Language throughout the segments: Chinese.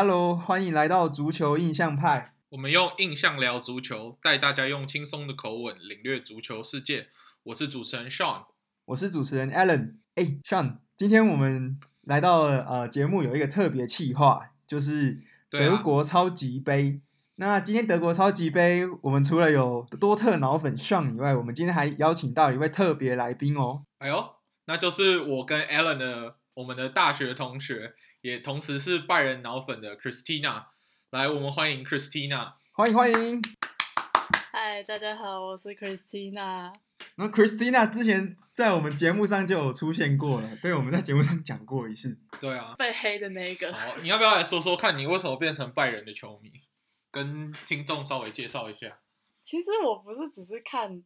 Hello，欢迎来到足球印象派。我们用印象聊足球，带大家用轻松的口吻领略足球世界。我是主持人 Sean，我是主持人 Alan。哎，Sean，今天我们来到了呃节目有一个特别企划，就是德国超级杯。啊、那今天德国超级杯，我们除了有多特脑粉 Sean 以外，我们今天还邀请到一位特别来宾哦。哎呦，那就是我跟 Alan 的我们的大学同学。也同时是拜仁脑粉的 Christina，来，我们欢迎 Christina，欢迎欢迎。嗨，大家好，我是 Christina。那 Christina 之前在我们节目上就有出现过了，被我们在节目上讲过一次。对啊，被黑的那一个。好，你要不要来说说看你为什么变成拜仁的球迷，跟听众稍微介绍一下？其实我不是只是看，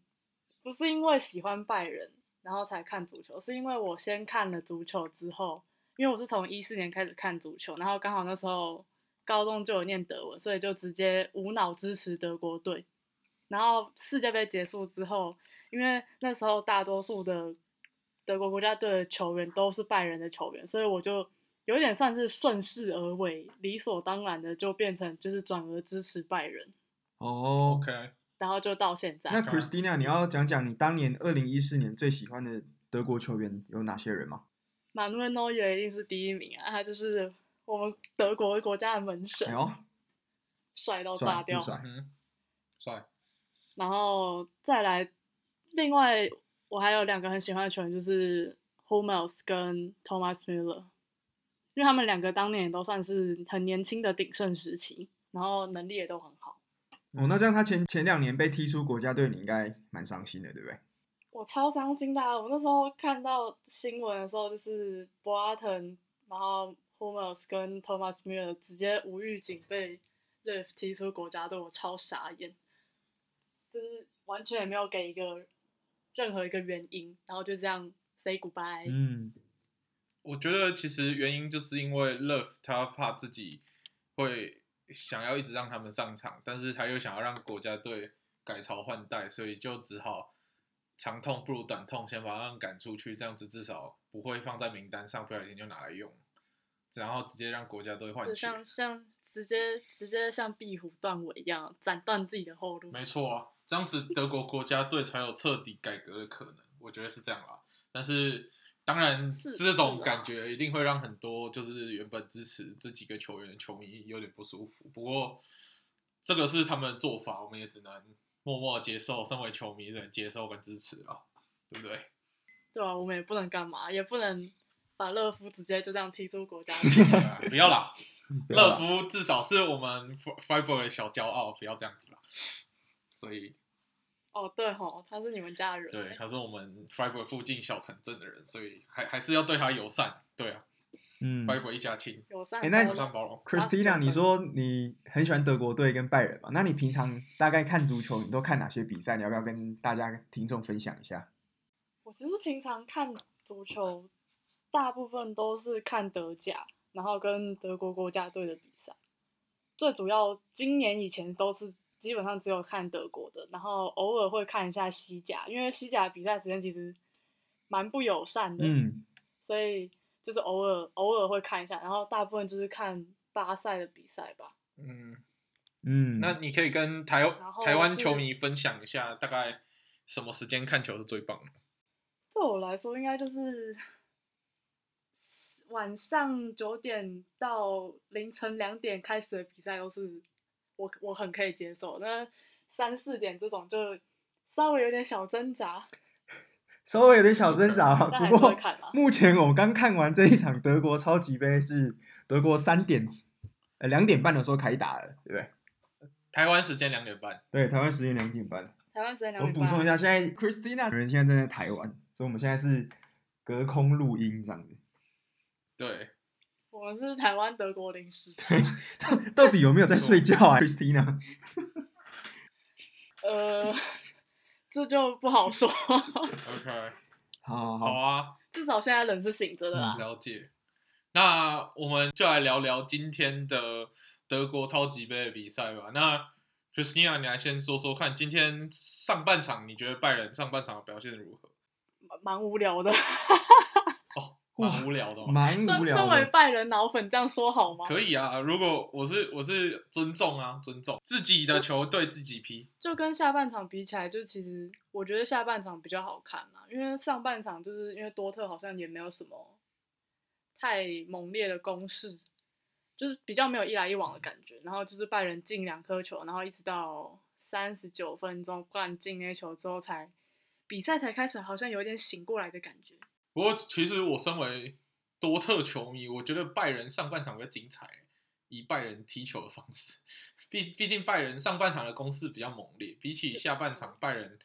不是因为喜欢拜仁然后才看足球，是因为我先看了足球之后。因为我是从一四年开始看足球，然后刚好那时候高中就有念德文，所以就直接无脑支持德国队。然后世界杯结束之后，因为那时候大多数的德国国家队的球员都是拜仁的球员，所以我就有点算是顺势而为，理所当然的就变成就是转而支持拜仁。哦，OK。然后就到现在。那 Christina，你要讲讲你当年二零一四年最喜欢的德国球员有哪些人吗？马努尔·诺伊尔一定是第一名啊！他就是我们德国国家的门神，帅、哎、到炸掉，帅，帅。然后再来，另外我还有两个很喜欢的球员，就是 Hummels 跟 Thomas Müller，因为他们两个当年也都算是很年轻的鼎盛时期，然后能力也都很好。哦，那这样他前前两年被踢出国家队，你应该蛮伤心的，对不对？我超伤心的，我那时候看到新闻的时候，就是博阿滕，然后 Hummels 跟 Thomas Müller 直接无预警被 Löw 踢出国家队，我超傻眼，就是完全也没有给一个任何一个原因，然后就这样 say goodbye。嗯，我觉得其实原因就是因为 Löw 他怕自己会想要一直让他们上场，但是他又想要让国家队改朝换代，所以就只好。长痛不如短痛，先把他们赶出去，这样子至少不会放在名单上，不小心就拿来用，然后直接让国家队换血，像像直接直接像壁虎断尾一样斩断自己的后路。没错啊，这样子德国国家队才有彻底改革的可能，我觉得是这样啦。但是当然，这种感觉一定会让很多就是原本支持这几个球员的球迷有点不舒服。不过这个是他们的做法，我们也只能。默默接受，身为球迷只能接受跟支持啊，对不对？对啊，我们也不能干嘛，也不能把勒夫直接就这样踢出国家 队。啊、不要啦，勒夫至少是我们 Freiburg 的小骄傲，不要这样子啦。所以，哦对吼，他是你们家的人，对，他是我们 Freiburg 附近小城镇的人，所以还还是要对他友善，对啊。嗯，拜佛一家亲，友善，哎，那 Christina，你说你很喜欢德国队跟拜仁嘛？那你平常大概看足球，你都看哪些比赛？你要不要跟大家听众分享一下？我其实平常看足球，大部分都是看德甲，然后跟德国国家队的比赛。最主要今年以前都是基本上只有看德国的，然后偶尔会看一下西甲，因为西甲比赛时间其实蛮不友善的，嗯，所以。就是偶尔偶尔会看一下，然后大部分就是看巴塞的比赛吧。嗯嗯，那你可以跟台台湾球迷分享一下，大概什么时间看球是最棒的？对我来说，应该就是晚上九点到凌晨两点开始的比赛都是我我很可以接受。那三四点这种就稍微有点小挣扎。稍微有点小挣扎，不过目前我刚看完这一场德国超级杯，是德国三点呃两点半的时候开打的，对不对？台湾时间两点半。对，台湾时间两点半。台湾时间两点半。我补充一下，现在 Christina 人现在正在台湾，所以我们现在是隔空录音这样子。对，我们是台湾德国临时。对，到底有没有在睡觉啊，Christina？呃。这就不好说。OK，好，好，好啊。至少现在人是醒着的啦。嗯，了解。那我们就来聊聊今天的德国超级杯的比赛吧。那 Christina，你来先说说看，今天上半场你觉得拜仁上半场的表现如何？蛮无聊的。哦，蛮无聊的，蛮无聊。身为拜仁脑粉这样说好吗？可以啊，如果我是我是尊重啊，尊重自己的球队自己踢。就跟下半场比起来，就其实我觉得下半场比较好看嘛，因为上半场就是因为多特好像也没有什么太猛烈的攻势，就是比较没有一来一往的感觉，然后就是拜仁进两颗球，然后一直到三十九分钟灌进那球之后才，才比赛才开始，好像有点醒过来的感觉。不过，其实我身为多特球迷，我觉得拜仁上半场比较精彩。以拜仁踢球的方式，毕毕竟拜仁上半场的攻势比较猛烈，比起下半场拜仁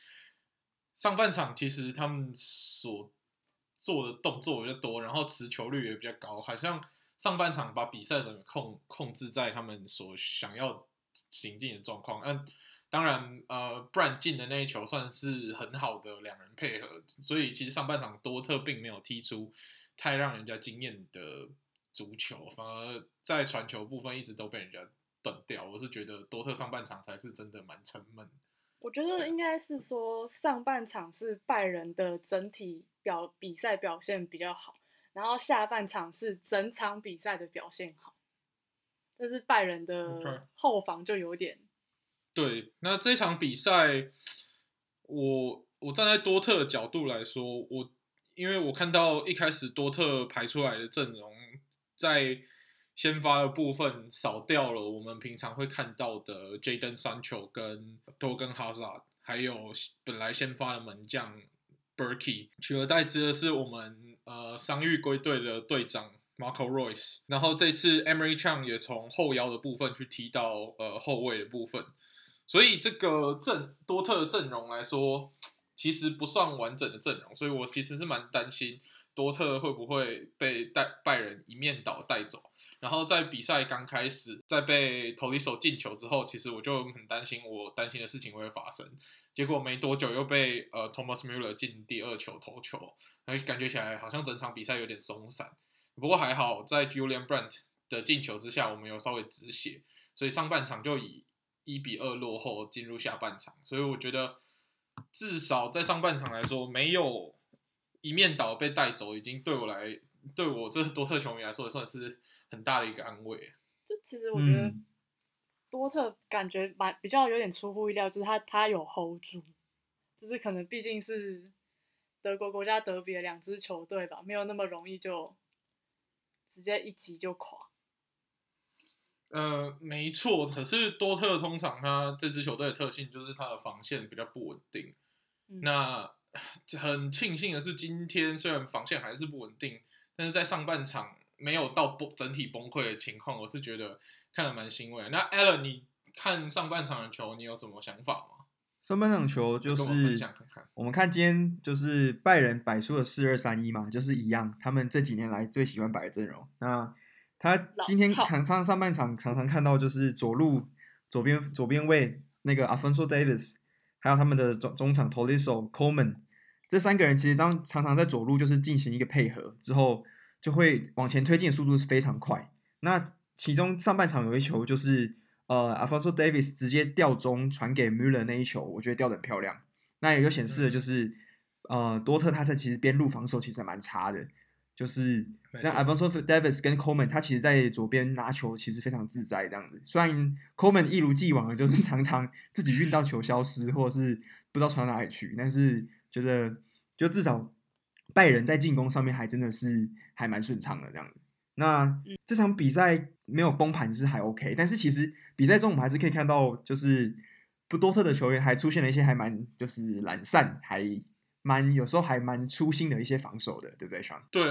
上半场其实他们所做的动作比较多，然后持球率也比较高，好像上半场把比赛整个控控制在他们所想要行进的状况。嗯。当然，呃，不然进的那一球算是很好的两人配合，所以其实上半场多特并没有踢出太让人家惊艳的足球，反而在传球部分一直都被人家断掉。我是觉得多特上半场才是真的蛮沉闷。我觉得应该是说上半场是拜仁的整体表比赛表现比较好，然后下半场是整场比赛的表现好，但是拜仁的后防就有点。对，那这场比赛，我我站在多特的角度来说，我因为我看到一开始多特排出来的阵容，在先发的部分少掉了我们平常会看到的 Jaden Sancho 跟 Thorgan Hazard，还有本来先发的门将 Berkey，取而代之的是我们呃伤愈归队的队长 Marco Reus，然后这次 Emery Chang 也从后腰的部分去踢到呃后卫的部分。所以这个阵多特的阵容来说，其实不算完整的阵容，所以我其实是蛮担心多特会不会被带拜仁一面倒带走。然后在比赛刚开始，在被 Tolisso 进球之后，其实我就很担心，我担心的事情会发生。结果没多久又被呃 Thomas Müller 进第二球头球，然后感觉起来好像整场比赛有点松散。不过还好，在 Julian Brandt 的进球之下，我们有稍微止血，所以上半场就以。一比二落后进入下半场，所以我觉得至少在上半场来说，没有一面倒被带走，已经对我来，对我这多特球迷来说，也算是很大的一个安慰。就其实我觉得多特感觉蛮比较有点出乎意料，就是他他有 hold 住，就是可能毕竟是德国国家德比的两支球队吧，没有那么容易就直接一击就垮。呃，没错，可是多特通常他这支球队的特性就是他的防线比较不稳定。嗯、那很庆幸的是，今天虽然防线还是不稳定，但是在上半场没有到崩整体崩溃的情况，我是觉得看得蛮欣慰的。那 Alan，你看上半场的球，你有什么想法吗？上半场球就是我，看看我们看今天就是拜仁摆出了四二三一嘛，就是一样，他们这几年来最喜欢摆的阵容。那他今天场上上半场常常看到就是左路左边左边位那个 Alphonso Davies，还有他们的中中场 Tolisso Coleman 这三个人其实常常常在左路就是进行一个配合之后就会往前推进的速度是非常快。那其中上半场有一球就是呃 Alphonso Davies 直接吊中传给 Müller 那一球，我觉得吊的很漂亮。那也就显示了就是呃多特他在其实边路防守其实还蛮差的。就是像 Alphonso Davies 跟 Coleman，他其实，在左边拿球其实非常自在这样子。虽然 Coleman 一如既往的，就是 常常自己运到球消失，或者是不知道传到哪里去，但是觉得就至少拜仁在进攻上面还真的是还蛮顺畅的这样子。那这场比赛没有崩盘是还 OK，但是其实比赛中我们还是可以看到，就是不多特的球员还出现了一些还蛮就是懒散还。蛮有时候还蛮粗心的一些防守的，对不对，Sean？对，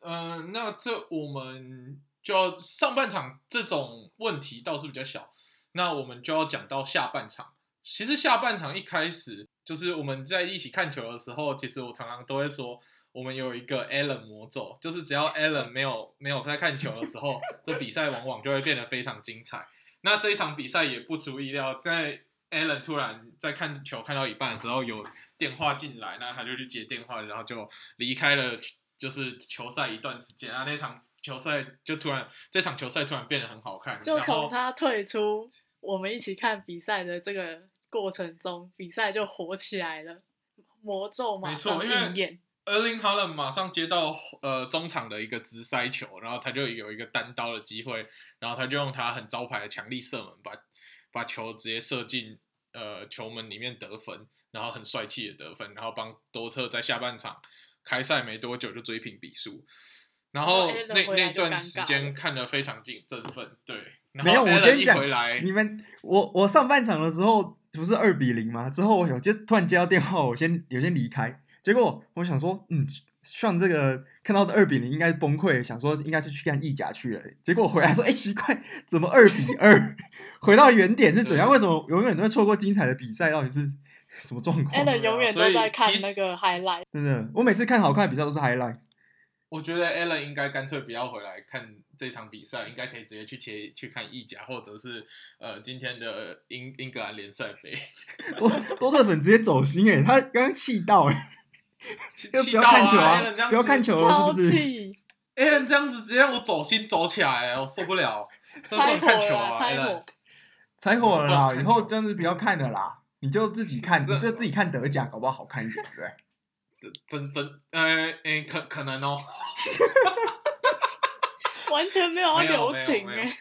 呃，那这我们就要上半场这种问题倒是比较小，那我们就要讲到下半场。其实下半场一开始就是我们在一起看球的时候，其实我常常都会说，我们有一个 Allen 魔咒，就是只要 Allen 没有没有在看球的时候，这比赛往往就会变得非常精彩。那这一场比赛也不出意料，在 Allen 突然在看球看到一半的时候有电话进来，那他就去接电话，然后就离开了，就是球赛一段时间啊。那场球赛就突然，这场球赛突然变得很好看。就从他退出我们一起看比赛的这个过程中，比赛就火起来了，魔咒马上应验。Erling Haaland 马上接到呃中场的一个直塞球，然后他就有一个单刀的机会，然后他就用他很招牌的强力射门把把球直接射进呃球门里面得分，然后很帅气的得分，然后帮多特在下半场开赛没多久就追平比数，然后那那段时间看得非常振振奋，对，没有我跟你讲，你们我我上半场的时候不是二比零吗？之后我有就突然接到电话，我先有先离开。结果我想说，嗯，像这个看到的二比零应该是崩溃，想说应该是去看意甲去了。结果回来说，哎，奇怪，怎么二比二？回到原点是怎样？为什么永远都会错过精彩的比赛？到底是什么状况？Allen 永远都在看那个 highlight。真的，我每次看好看的比赛都是 highlight。我觉得 Allen 应该干脆不要回来看这场比赛，应该可以直接去切去看意甲，或者是呃今天的英英格兰联赛杯。多多特粉直接走心哎，他刚刚气到哎。不 要看球啊！不要看球了，是不是？哎，这样子直接让我走心走起来，我受不了。不能看球啊！踩火，踩火了啦！以后这样子不要看的啦，你就自己看，你就自己看德甲，搞不好好看一点，对不对？真真呃，哎，可可能哦。完全没有留情哎。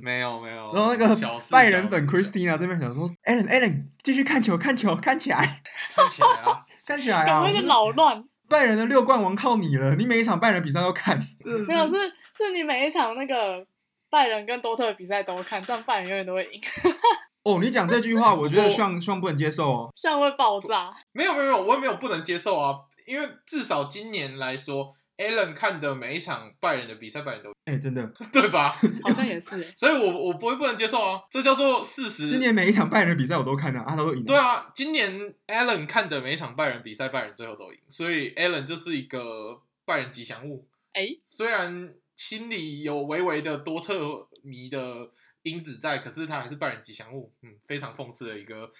没有没有。然后那个拜仁粉 Christina 这边想说，Allen Allen 继续看球看球看起来，看起来啊。看起来啊，有点老乱。拜仁的六冠王靠你了，你每一场拜仁比赛都看。没有，是是你每一场那个拜仁跟多特的比赛都看，但拜仁永远都会赢。哦，你讲这句话，我觉得像像 不能接受哦，像会爆炸。没有没有没有，我也没有不能接受啊，因为至少今年来说。Allen 看的每一场拜仁的比赛，拜仁都哎、欸，真的 对吧？好像也是，所以我我不会不能接受啊，这叫做事实。今年每一场拜仁比赛我都看了，他都赢。对啊，今年 Allen 看的每一场拜仁比赛，拜仁最后都赢，所以 Allen 就是一个拜仁吉祥物。哎、欸，虽然心里有微微的多特迷的因子在，可是他还是拜仁吉祥物。嗯，非常讽刺的一个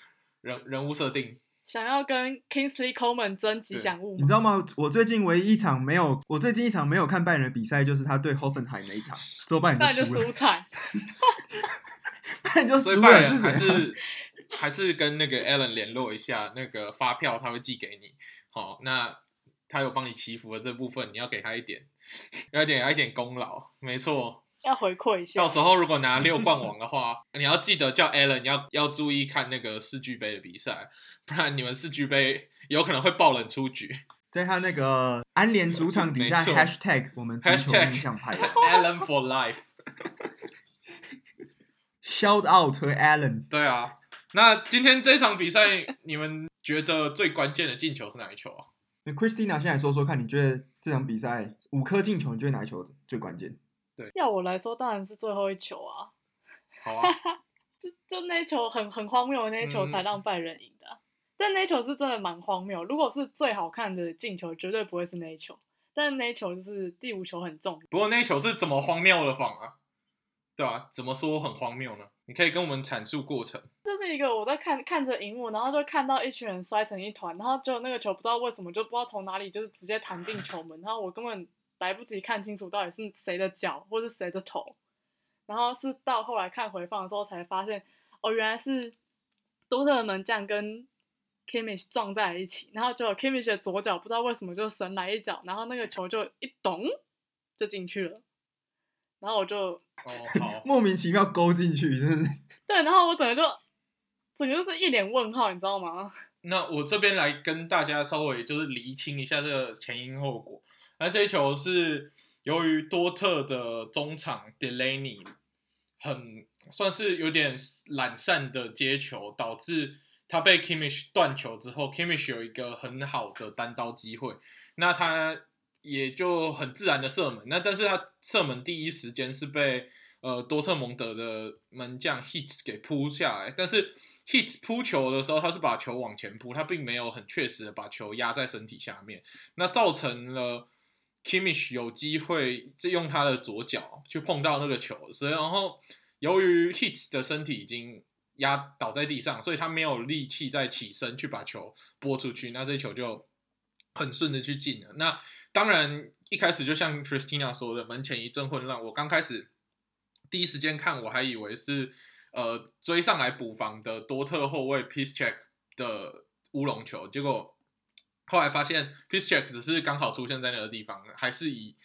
人人物设定。想要跟 Kingsley Coleman 争吉祥物，你知道吗？我最近唯一一场没有，我最近一场没有看拜仁的比赛，就是他对 Hoffenheim 那一场，之后拜仁就输惨，拜仁就输了。拜仁还是 还是跟那个 Allen 联络一下，那个发票他会寄给你。好，那他有帮你祈福的这部分，你要给他一点，要一点要一点功劳，没错。要回馈一下。到时候如果拿六冠王的话，你要记得叫 Allen 要要注意看那个世俱杯的比赛，不然你们世俱杯有可能会爆冷出局。在他那个安联主场底下错，Hashtag 我们足球印象派 Allen for life，Shout out to Allen。对啊，那今天这场比赛你们觉得最关键的进球是哪一球啊？那 Christina 先来说说看，你觉得这场比赛五颗进球，你觉得哪一球最关键？对，要我来说，当然是最后一球啊！好啊，就就那一球很很荒谬，那一球才让拜仁赢的，啊。嗯、但那一球是真的蛮荒谬。如果是最好看的进球，绝对不会是那一球。但是那一球就是第五球很重。不过那一球是怎么荒谬的仿啊？对啊，怎么说很荒谬呢？你可以跟我们阐述过程。这是一个我在看看着荧幕，然后就看到一群人摔成一团，然后就那个球不知道为什么就不知道从哪里就是直接弹进球门，然后我根本。来不及看清楚到底是谁的脚或是谁的头，然后是到后来看回放的时候才发现，哦，原来是多特的门将跟 Kimmich 撞在了一起，然后就 Kimmich 的左脚不知道为什么就神来一脚，然后那个球就一咚就进去了，然后我就哦好 莫名其妙勾进去，真的是 对，然后我整个就整个就是一脸问号，你知道吗？那我这边来跟大家稍微就是厘清一下这个前因后果。那这一球是由于多特的中场 Delaney 很算是有点懒散的接球，导致他被 Kimmich 断球之后，Kimmich 有一个很好的单刀机会，那他也就很自然的射门。那但是他射门第一时间是被呃多特蒙德的门将 Hitz 给扑下来，但是 Hitz 扑球的时候，他是把球往前扑，他并没有很确实的把球压在身体下面，那造成了。Kimish 有机会用他的左脚去碰到那个球，所以然后由于 Hitz 的身体已经压倒在地上，所以他没有力气再起身去把球拨出去，那这球就很顺的去进了。那当然一开始就像 Christina 说的，门前一阵混乱。我刚开始第一时间看，我还以为是呃追上来补防的多特后卫 Piszczek 的乌龙球，结果后来发现，Pischeck 只是刚好出现在那个地方，还是以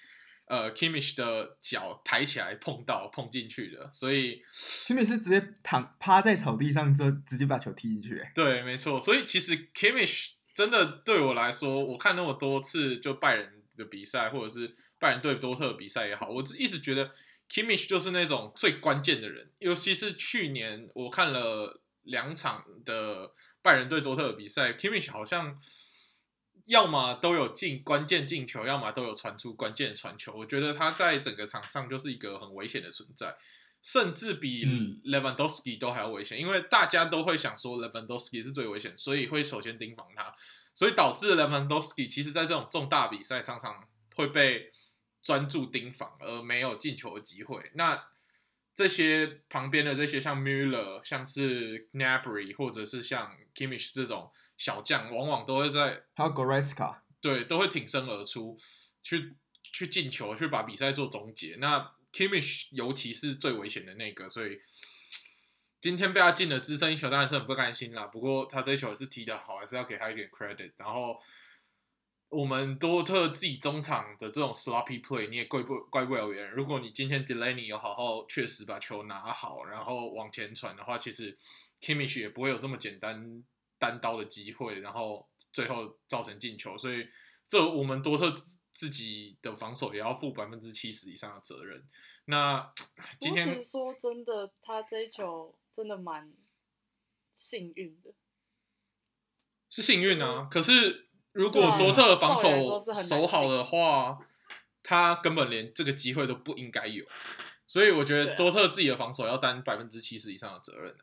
呃 Kimmich 的脚抬起来碰到碰进去的，所以 Kimmich 是直接躺趴在草地上，就直接把球踢进去。对，没错。所以其实 Kimmich 真的对我来说，我看那么多次就拜仁的比赛，或者是拜仁对多特的比赛也好，我一直觉得 Kimmich 就是那种最关键的人。尤其是去年我看了两场的拜仁对多特的比赛，Kimmich 好像。要么都有进关键进球，要么都有传出关键传球。我觉得他在整个场上就是一个很危险的存在，甚至比 Lewandowski 都还要危险。因为大家都会想说 Lewandowski 是最危险，所以会首先盯防他，所以导致 Lewandowski 其实在这种重大比赛常常会被专注盯防，而没有进球的机会。那这些旁边的这些像 Müller，像是 Gnabry，或者是像 Kimmich 这种。小将往往都会在，还有 Goretzka，对，都会挺身而出，去去进球，去把比赛做终结。那 Kimmich 尤其是最危险的那个，所以今天被他进了资深一球，当然是很不甘心啦。不过他这一球也是踢得好，还是要给他一点 credit。然后我们多特自己中场的这种 sloppy play，你也怪不怪不了别人。如果你今天 Delaney 有好好确实把球拿好，然后往前传的话，其实 Kimmich 也不会有这么简单。单刀的机会，然后最后造成进球，所以这我们多特自己的防守也要负百分之七十以上的责任。那今天说真的，他这一球真的蛮幸运的，是幸运啊。可是如果多特的防守守好的话，他根本连这个机会都不应该有。所以我觉得多特自己的防守要担百分之七十以上的责任，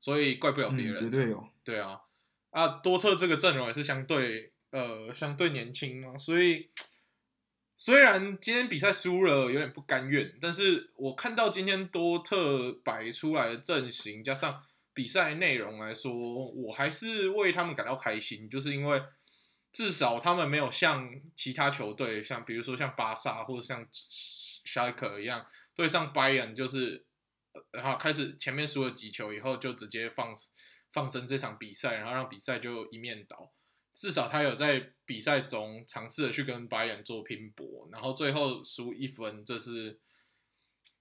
所以怪不了别人。绝对有，对啊。啊，多特这个阵容也是相对呃相对年轻嘛，所以虽然今天比赛输了有点不甘愿，但是我看到今天多特摆出来的阵型加上比赛内容来说，我还是为他们感到开心，就是因为至少他们没有像其他球队，像比如说像巴萨或者像 s h a k e r 一样对上 Bayern，就是然后开始前面输了几球以后就直接放。放生这场比赛，然后让比赛就一面倒。至少他有在比赛中尝试的去跟拜仁做拼搏，然后最后输一分，这是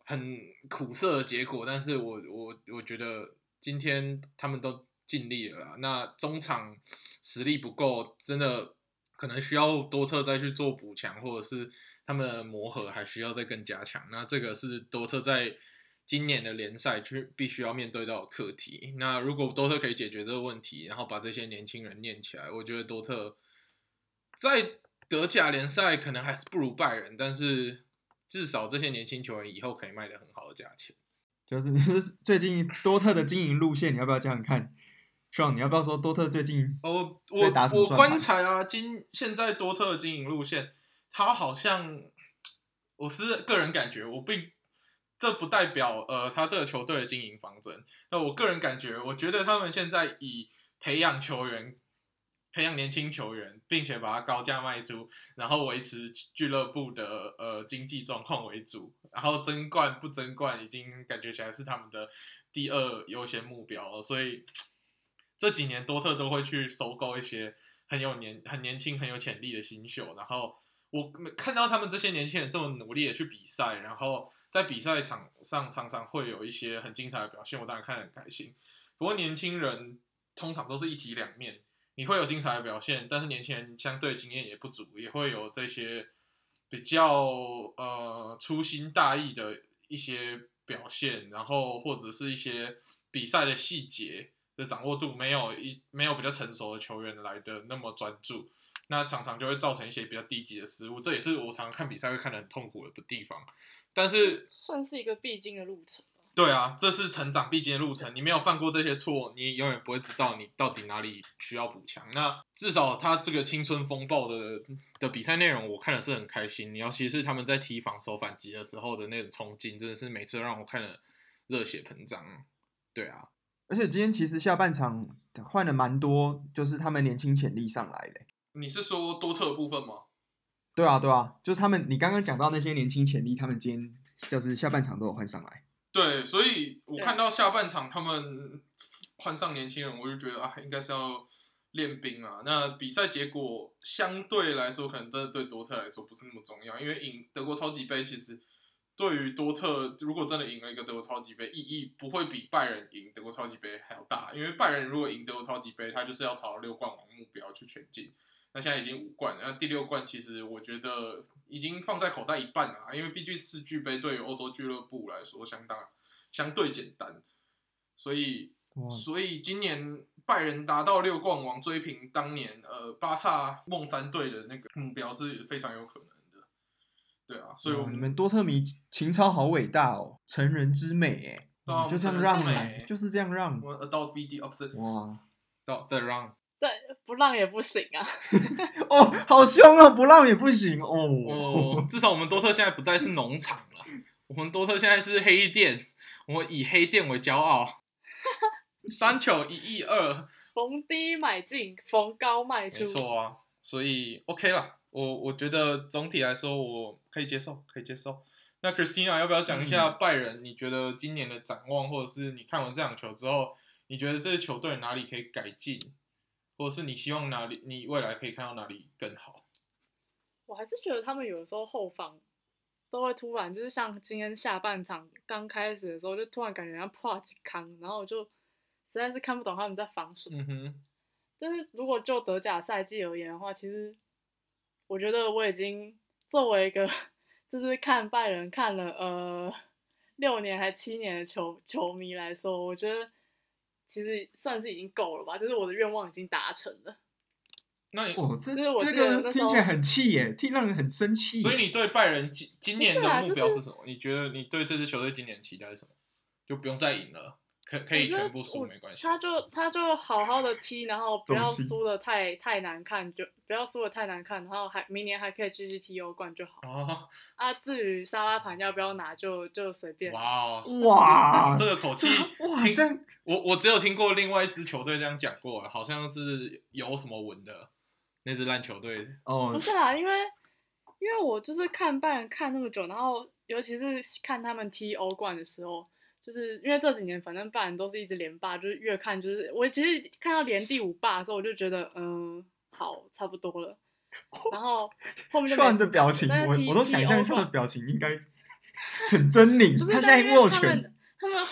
很苦涩的结果。但是我我我觉得今天他们都尽力了啦。那中场实力不够，真的可能需要多特再去做补强，或者是他们的磨合还需要再更加强。那这个是多特在。今年的联赛就必须要面对到课题。那如果多特可以解决这个问题，然后把这些年轻人练起来，我觉得多特在德甲联赛可能还是不如拜仁，但是至少这些年轻球员以后可以卖得很好的价钱。就是你是最近多特的经营路线，你要不要这样看？Sean，你要不要说多特最近哦，我我观察啊，今现在多特的经营路线，他好像我是个人感觉，我并。这不代表呃，他这个球队的经营方针。那我个人感觉，我觉得他们现在以培养球员、培养年轻球员，并且把它高价卖出，然后维持俱乐部的呃经济状况为主。然后争冠不争冠，已经感觉起来是他们的第二优先目标了。所以这几年多特都会去收购一些很有年、很年轻、很有潜力的新秀，然后。我看到他们这些年轻人这么努力的去比赛，然后在比赛场上常常会有一些很精彩的表现，我当然看得很开心。不过年轻人通常都是一体两面，你会有精彩的表现，但是年轻人相对经验也不足，也会有这些比较呃粗心大意的一些表现，然后或者是一些比赛的细节的掌握度没有一没有比较成熟的球员来的那么专注。那常常就会造成一些比较低级的失误，这也是我常常看比赛会看得很痛苦的地方。但是算是一个必经的路程。对啊，这是成长必经的路程。你没有犯过这些错，你永远不会知道你到底哪里需要补强。那至少他这个青春风暴的的比赛内容，我看的是很开心。尤其是他们在踢防守反击的时候的那种冲劲，真的是每次都让我看了热血膨胀。对啊，而且今天其实下半场换了蛮多，就是他们年轻潜力上来的。你是说多特的部分吗？对啊，对啊，就是他们。你刚刚讲到那些年轻潜力，他们今天就是下半场都有换上来。对，所以我看到下半场他们换上年轻人，我就觉得啊，应该是要练兵啊。那比赛结果相对来说，可能真的对多特来说不是那么重要，因为赢德国超级杯其实对于多特，如果真的赢了一个德国超级杯，意义不会比拜仁赢德国超级杯还要大。因为拜仁如果赢德国超级杯，他就是要朝六冠王目标去前进。那现在已经五冠，那第六冠其实我觉得已经放在口袋一半了，因为毕竟世俱杯对于欧洲俱乐部来说相当相对简单，所以所以今年拜仁达到六冠王，追平当年呃巴萨梦三队的那个目标是非常有可能的。对啊，所以我们你们多特迷情操好伟大哦，成人之美哎，啊、就这样让哎，就是这样让。我 adult VD opposite 哇，到再让。对，不让也不行啊！哦，好凶啊！不让也不行哦。哦，至少我们多特现在不再是农场了，我们多特现在是黑店，我们以黑店为骄傲。三球一亿二，逢低买进，逢高卖出。没错啊，所以 OK 了。我我觉得总体来说我可以接受，可以接受。那 Christina 要不要讲一下拜仁？你觉得今年的展望，或者是你看完这场球之后，你觉得这支球队哪里可以改进？或是你希望哪里，你未来可以看到哪里更好？我还是觉得他们有的时候后防都会突然，就是像今天下半场刚开始的时候，就突然感觉要破几坑，然后我就实在是看不懂他们在防什么。嗯哼。但是如果就德甲赛季而言的话，其实我觉得我已经作为一个就是看拜仁看了呃六年还七年的球球迷来说，我觉得。其实算是已经够了吧，就是我的愿望已经达成了。那你哦，这这个听起来很气耶，听让人很生气。所以你对拜仁今今年的目标是什么？你觉得你对这支球队今年期待是什么？就不用再赢了。可可以全部输没关系，他就他就好好的踢，然后不要输的太太难看，就不要输的太难看，然后还明年还可以继续踢欧冠就好。哦，啊，至于沙拉盘要不要拿就就随便。哇哇，这个口气，哇，这样我我只有听过另外一支球队这样讲过，好像是有什么文的那支烂球队哦，不是啊，因为因为我就是看拜仁看那么久，然后尤其是看他们踢欧冠的时候。就是因为这几年，反正拜仁都是一直连霸，就是越看就是我其实看到连第五霸的时候，我就觉得嗯，好差不多了。然后后面就算的表情，我我都想象他的表情应该很狰狞。他现在握拳，他们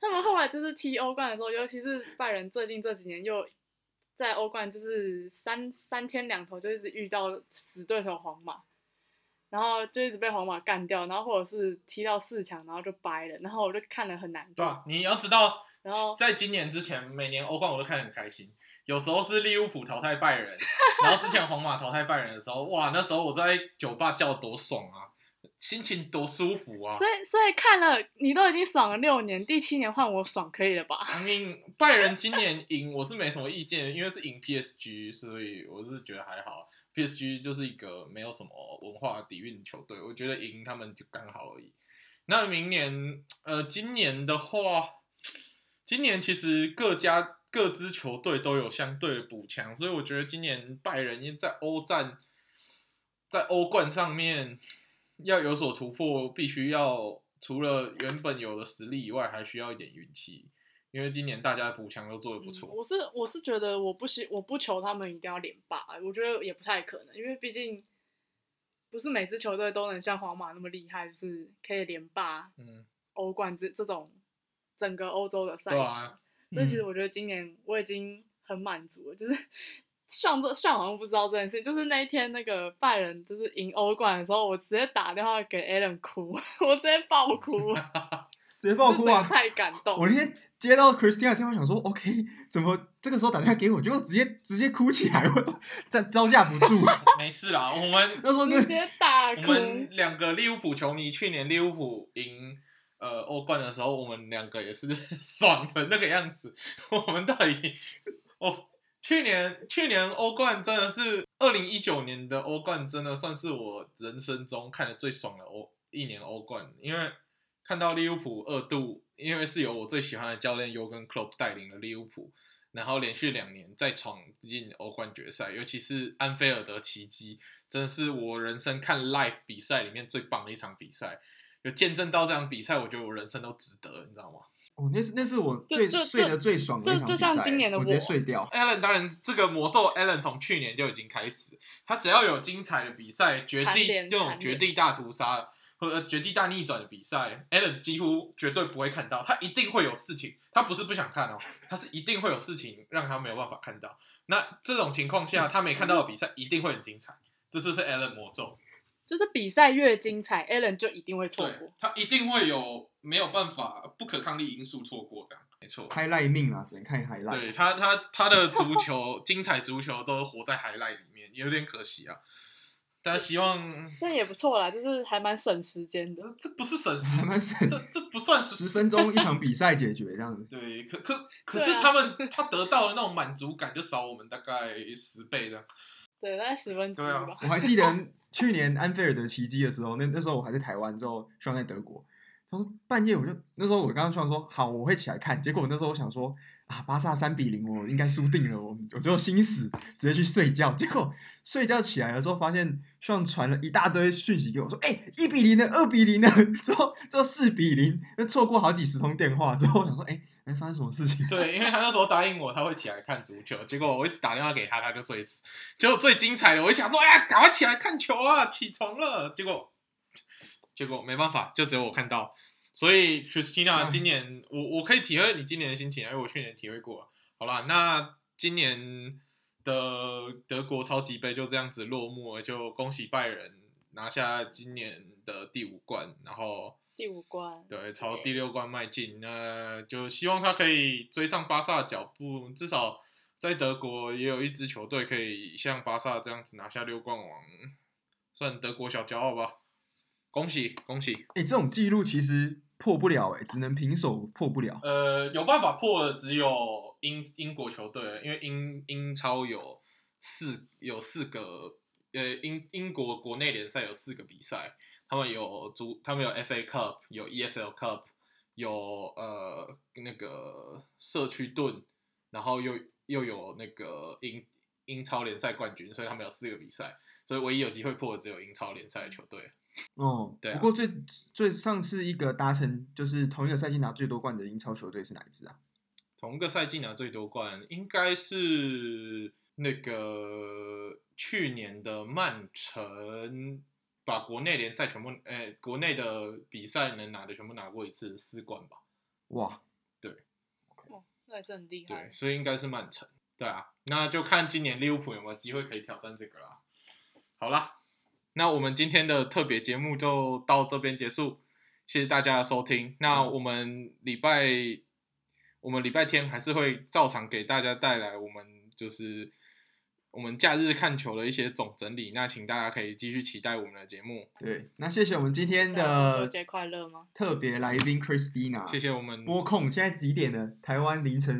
他们后来就是踢欧冠的时候，尤其是拜仁最近这几年又在欧冠就是三三天两头就一直遇到死对头皇马。然后就一直被皇马干掉，然后或者是踢到四强，然后就掰了，然后我就看了很难过。对啊，你要知道，然后在今年之前，每年欧冠我都看得很开心。有时候是利物浦淘汰拜仁，然后之前皇马淘汰拜仁的时候，哇，那时候我在酒吧叫多爽啊，心情多舒服啊。所以，所以看了你都已经爽了六年，第七年换我爽可以了吧？I mean, 拜仁今年赢我是没什么意见，因为是赢 PSG，所以我是觉得还好。PSG 就是一个没有什么文化底蕴的球队，我觉得赢他们就刚好而已。那明年，呃，今年的话，今年其实各家各支球队都有相对的补强，所以我觉得今年拜仁因在欧战，在欧冠上面要有所突破，必须要除了原本有的实力以外，还需要一点运气。因为今年大家补强都做的不错，嗯，我是我是觉得我不希我不求他们一定要连霸，我觉得也不太可能，因为毕竟不是每支球队都能像皇马那么厉害，就是可以连霸，嗯，欧冠这这种整个欧洲的赛事，啊嗯，所以其实我觉得今年我已经很满足了，就是 上这上好像不知道这件事，就是那一天那个拜仁就是赢欧冠的时候，我直接打电话给 Alan 哭，我直接爆哭，直接爆哭啊，太感动，我那天。接到 Christina 电话，想说 OK，怎么这个时候打电话给我，就直接直接哭起来，我招招架不住。没事啦，我们 那时候直接打。我们两个利物浦球迷，去年利物浦赢呃欧冠的时候，我们两个也是 爽成那个样子。我们到底哦，去年去年欧冠真的是二零一九年的欧冠，真的算是我人生中看的最爽的欧一年欧冠，因为看到利物浦二度。因为是由我最喜欢的教练尤根·克洛普带领的利物浦，然后连续两年再闯进欧冠决赛，尤其是安菲尔德奇迹，真的是我人生看 live 比赛里面最棒的一场比赛。有见证到这场比赛，我觉得我人生都值得，你知道吗？哦，那是那是我最睡得最爽的一场比赛，就像今年的我，我直接睡掉。Allen 当然，这个魔咒 Allen 从去年就已经开始，他只要有精彩的比赛，绝地这种绝地大屠杀或者绝地大逆转的比赛，Allen 几乎绝对不会看到，他一定会有事情，他不是不想看哦，他是一定会有事情让他没有办法看到。那这种情况下，他没看到的比赛一定会很精彩，这就是 Allen 魔咒。就是比赛越精彩，Allen 就一定会错过。他一定会有没有办法不可抗力因素错过的，没错。highlight 命啊，只能看 highlight。对他，他他的足球 精彩足球都活在 highlight 里面，有点可惜啊。大家希望，那也不错啦，就是还蛮省时间的。这不是省时，还蛮省，这这不算十分钟一场比赛解决这样子。对，可可可是他们、啊、他得到的那种满足感就少我们大概十倍的。对，大概十分之一吧。我还记得去年安菲尔德奇迹的时候，那那时候我还在台湾，之后希望在德国。他说半夜我就那时候我刚刚希望说好，我会起来看。结果那时候我想说啊，巴萨三比零，我应该输定了。我我就心死，直接去睡觉。结果睡觉起来的时候，发现上传了一大堆讯息给我，说哎，一比零的，二比零的，之后之后四比零，那错过好几十通电话。之后我想说哎。没发生什么事情？对，因为他那时候答应我他会起来看足球，结果我一直打电话给他，他就睡死。结果最精彩的，我一想说，哎呀，赶快起来看球啊，起床了。结果，结果没办法，就只有我看到。所以，Christina，今年、嗯、我我可以体会你今年的心情，因为我去年体会过。好啦，那今年的德国超级杯就这样子落幕了，就恭喜拜仁拿下今年的第五冠，然后。第五冠，对，朝第六冠迈进，那就希望他可以追上巴萨的脚步，至少在德国也有一支球队可以像巴萨这样子拿下六冠王，算德国小骄傲吧。恭喜恭喜！哎、欸，这种记录其实破不了、欸，哎，只能平手破不了。呃，有办法破的只有英英国球队，因为英英超有四有四个，呃，英英国国内联赛有四个比赛。他们有足，他们有 FA Cup，有 EFL Cup，有呃那个社区盾，然后又又有那个英英超联赛冠军，所以他们有四个比赛，所以唯一有机会破的只有英超联赛的球队。哦，对、啊。不过最最上次一个达成就是同一个赛季拿最多冠的英超球队是哪一支啊？同一个赛季拿最多冠应该是那个去年的曼城。把国内联赛全部，哎、欸，国内的比赛能拿的全部拿过一次四冠吧？哇，对，哇，那还是很厉害。对，所以应该是曼城。对啊，那就看今年利物浦有没有机会可以挑战这个啦。好啦，那我们今天的特别节目就到这边结束，谢谢大家的收听。那我们礼拜，我们礼拜天还是会照常给大家带来我们就是。我们假日看球的一些总整理，那请大家可以继续期待我们的节目。对，那谢谢我们今天的节快乐吗？特别来宾 Christina，谢谢我们播控。现在几点了？台湾凌晨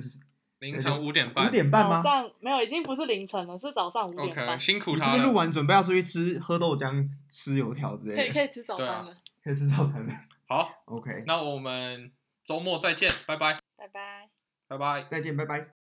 凌晨五点半。五点半吗？早上没有，已经不是凌晨了，是早上五点半。Okay, 辛苦他了。你是不是录完准备要出去吃喝豆浆、吃油条之类的？可以可以吃早餐了，啊、可以吃早餐了。好，OK，那我们周末再见，拜拜，拜拜，拜拜，再见，拜拜。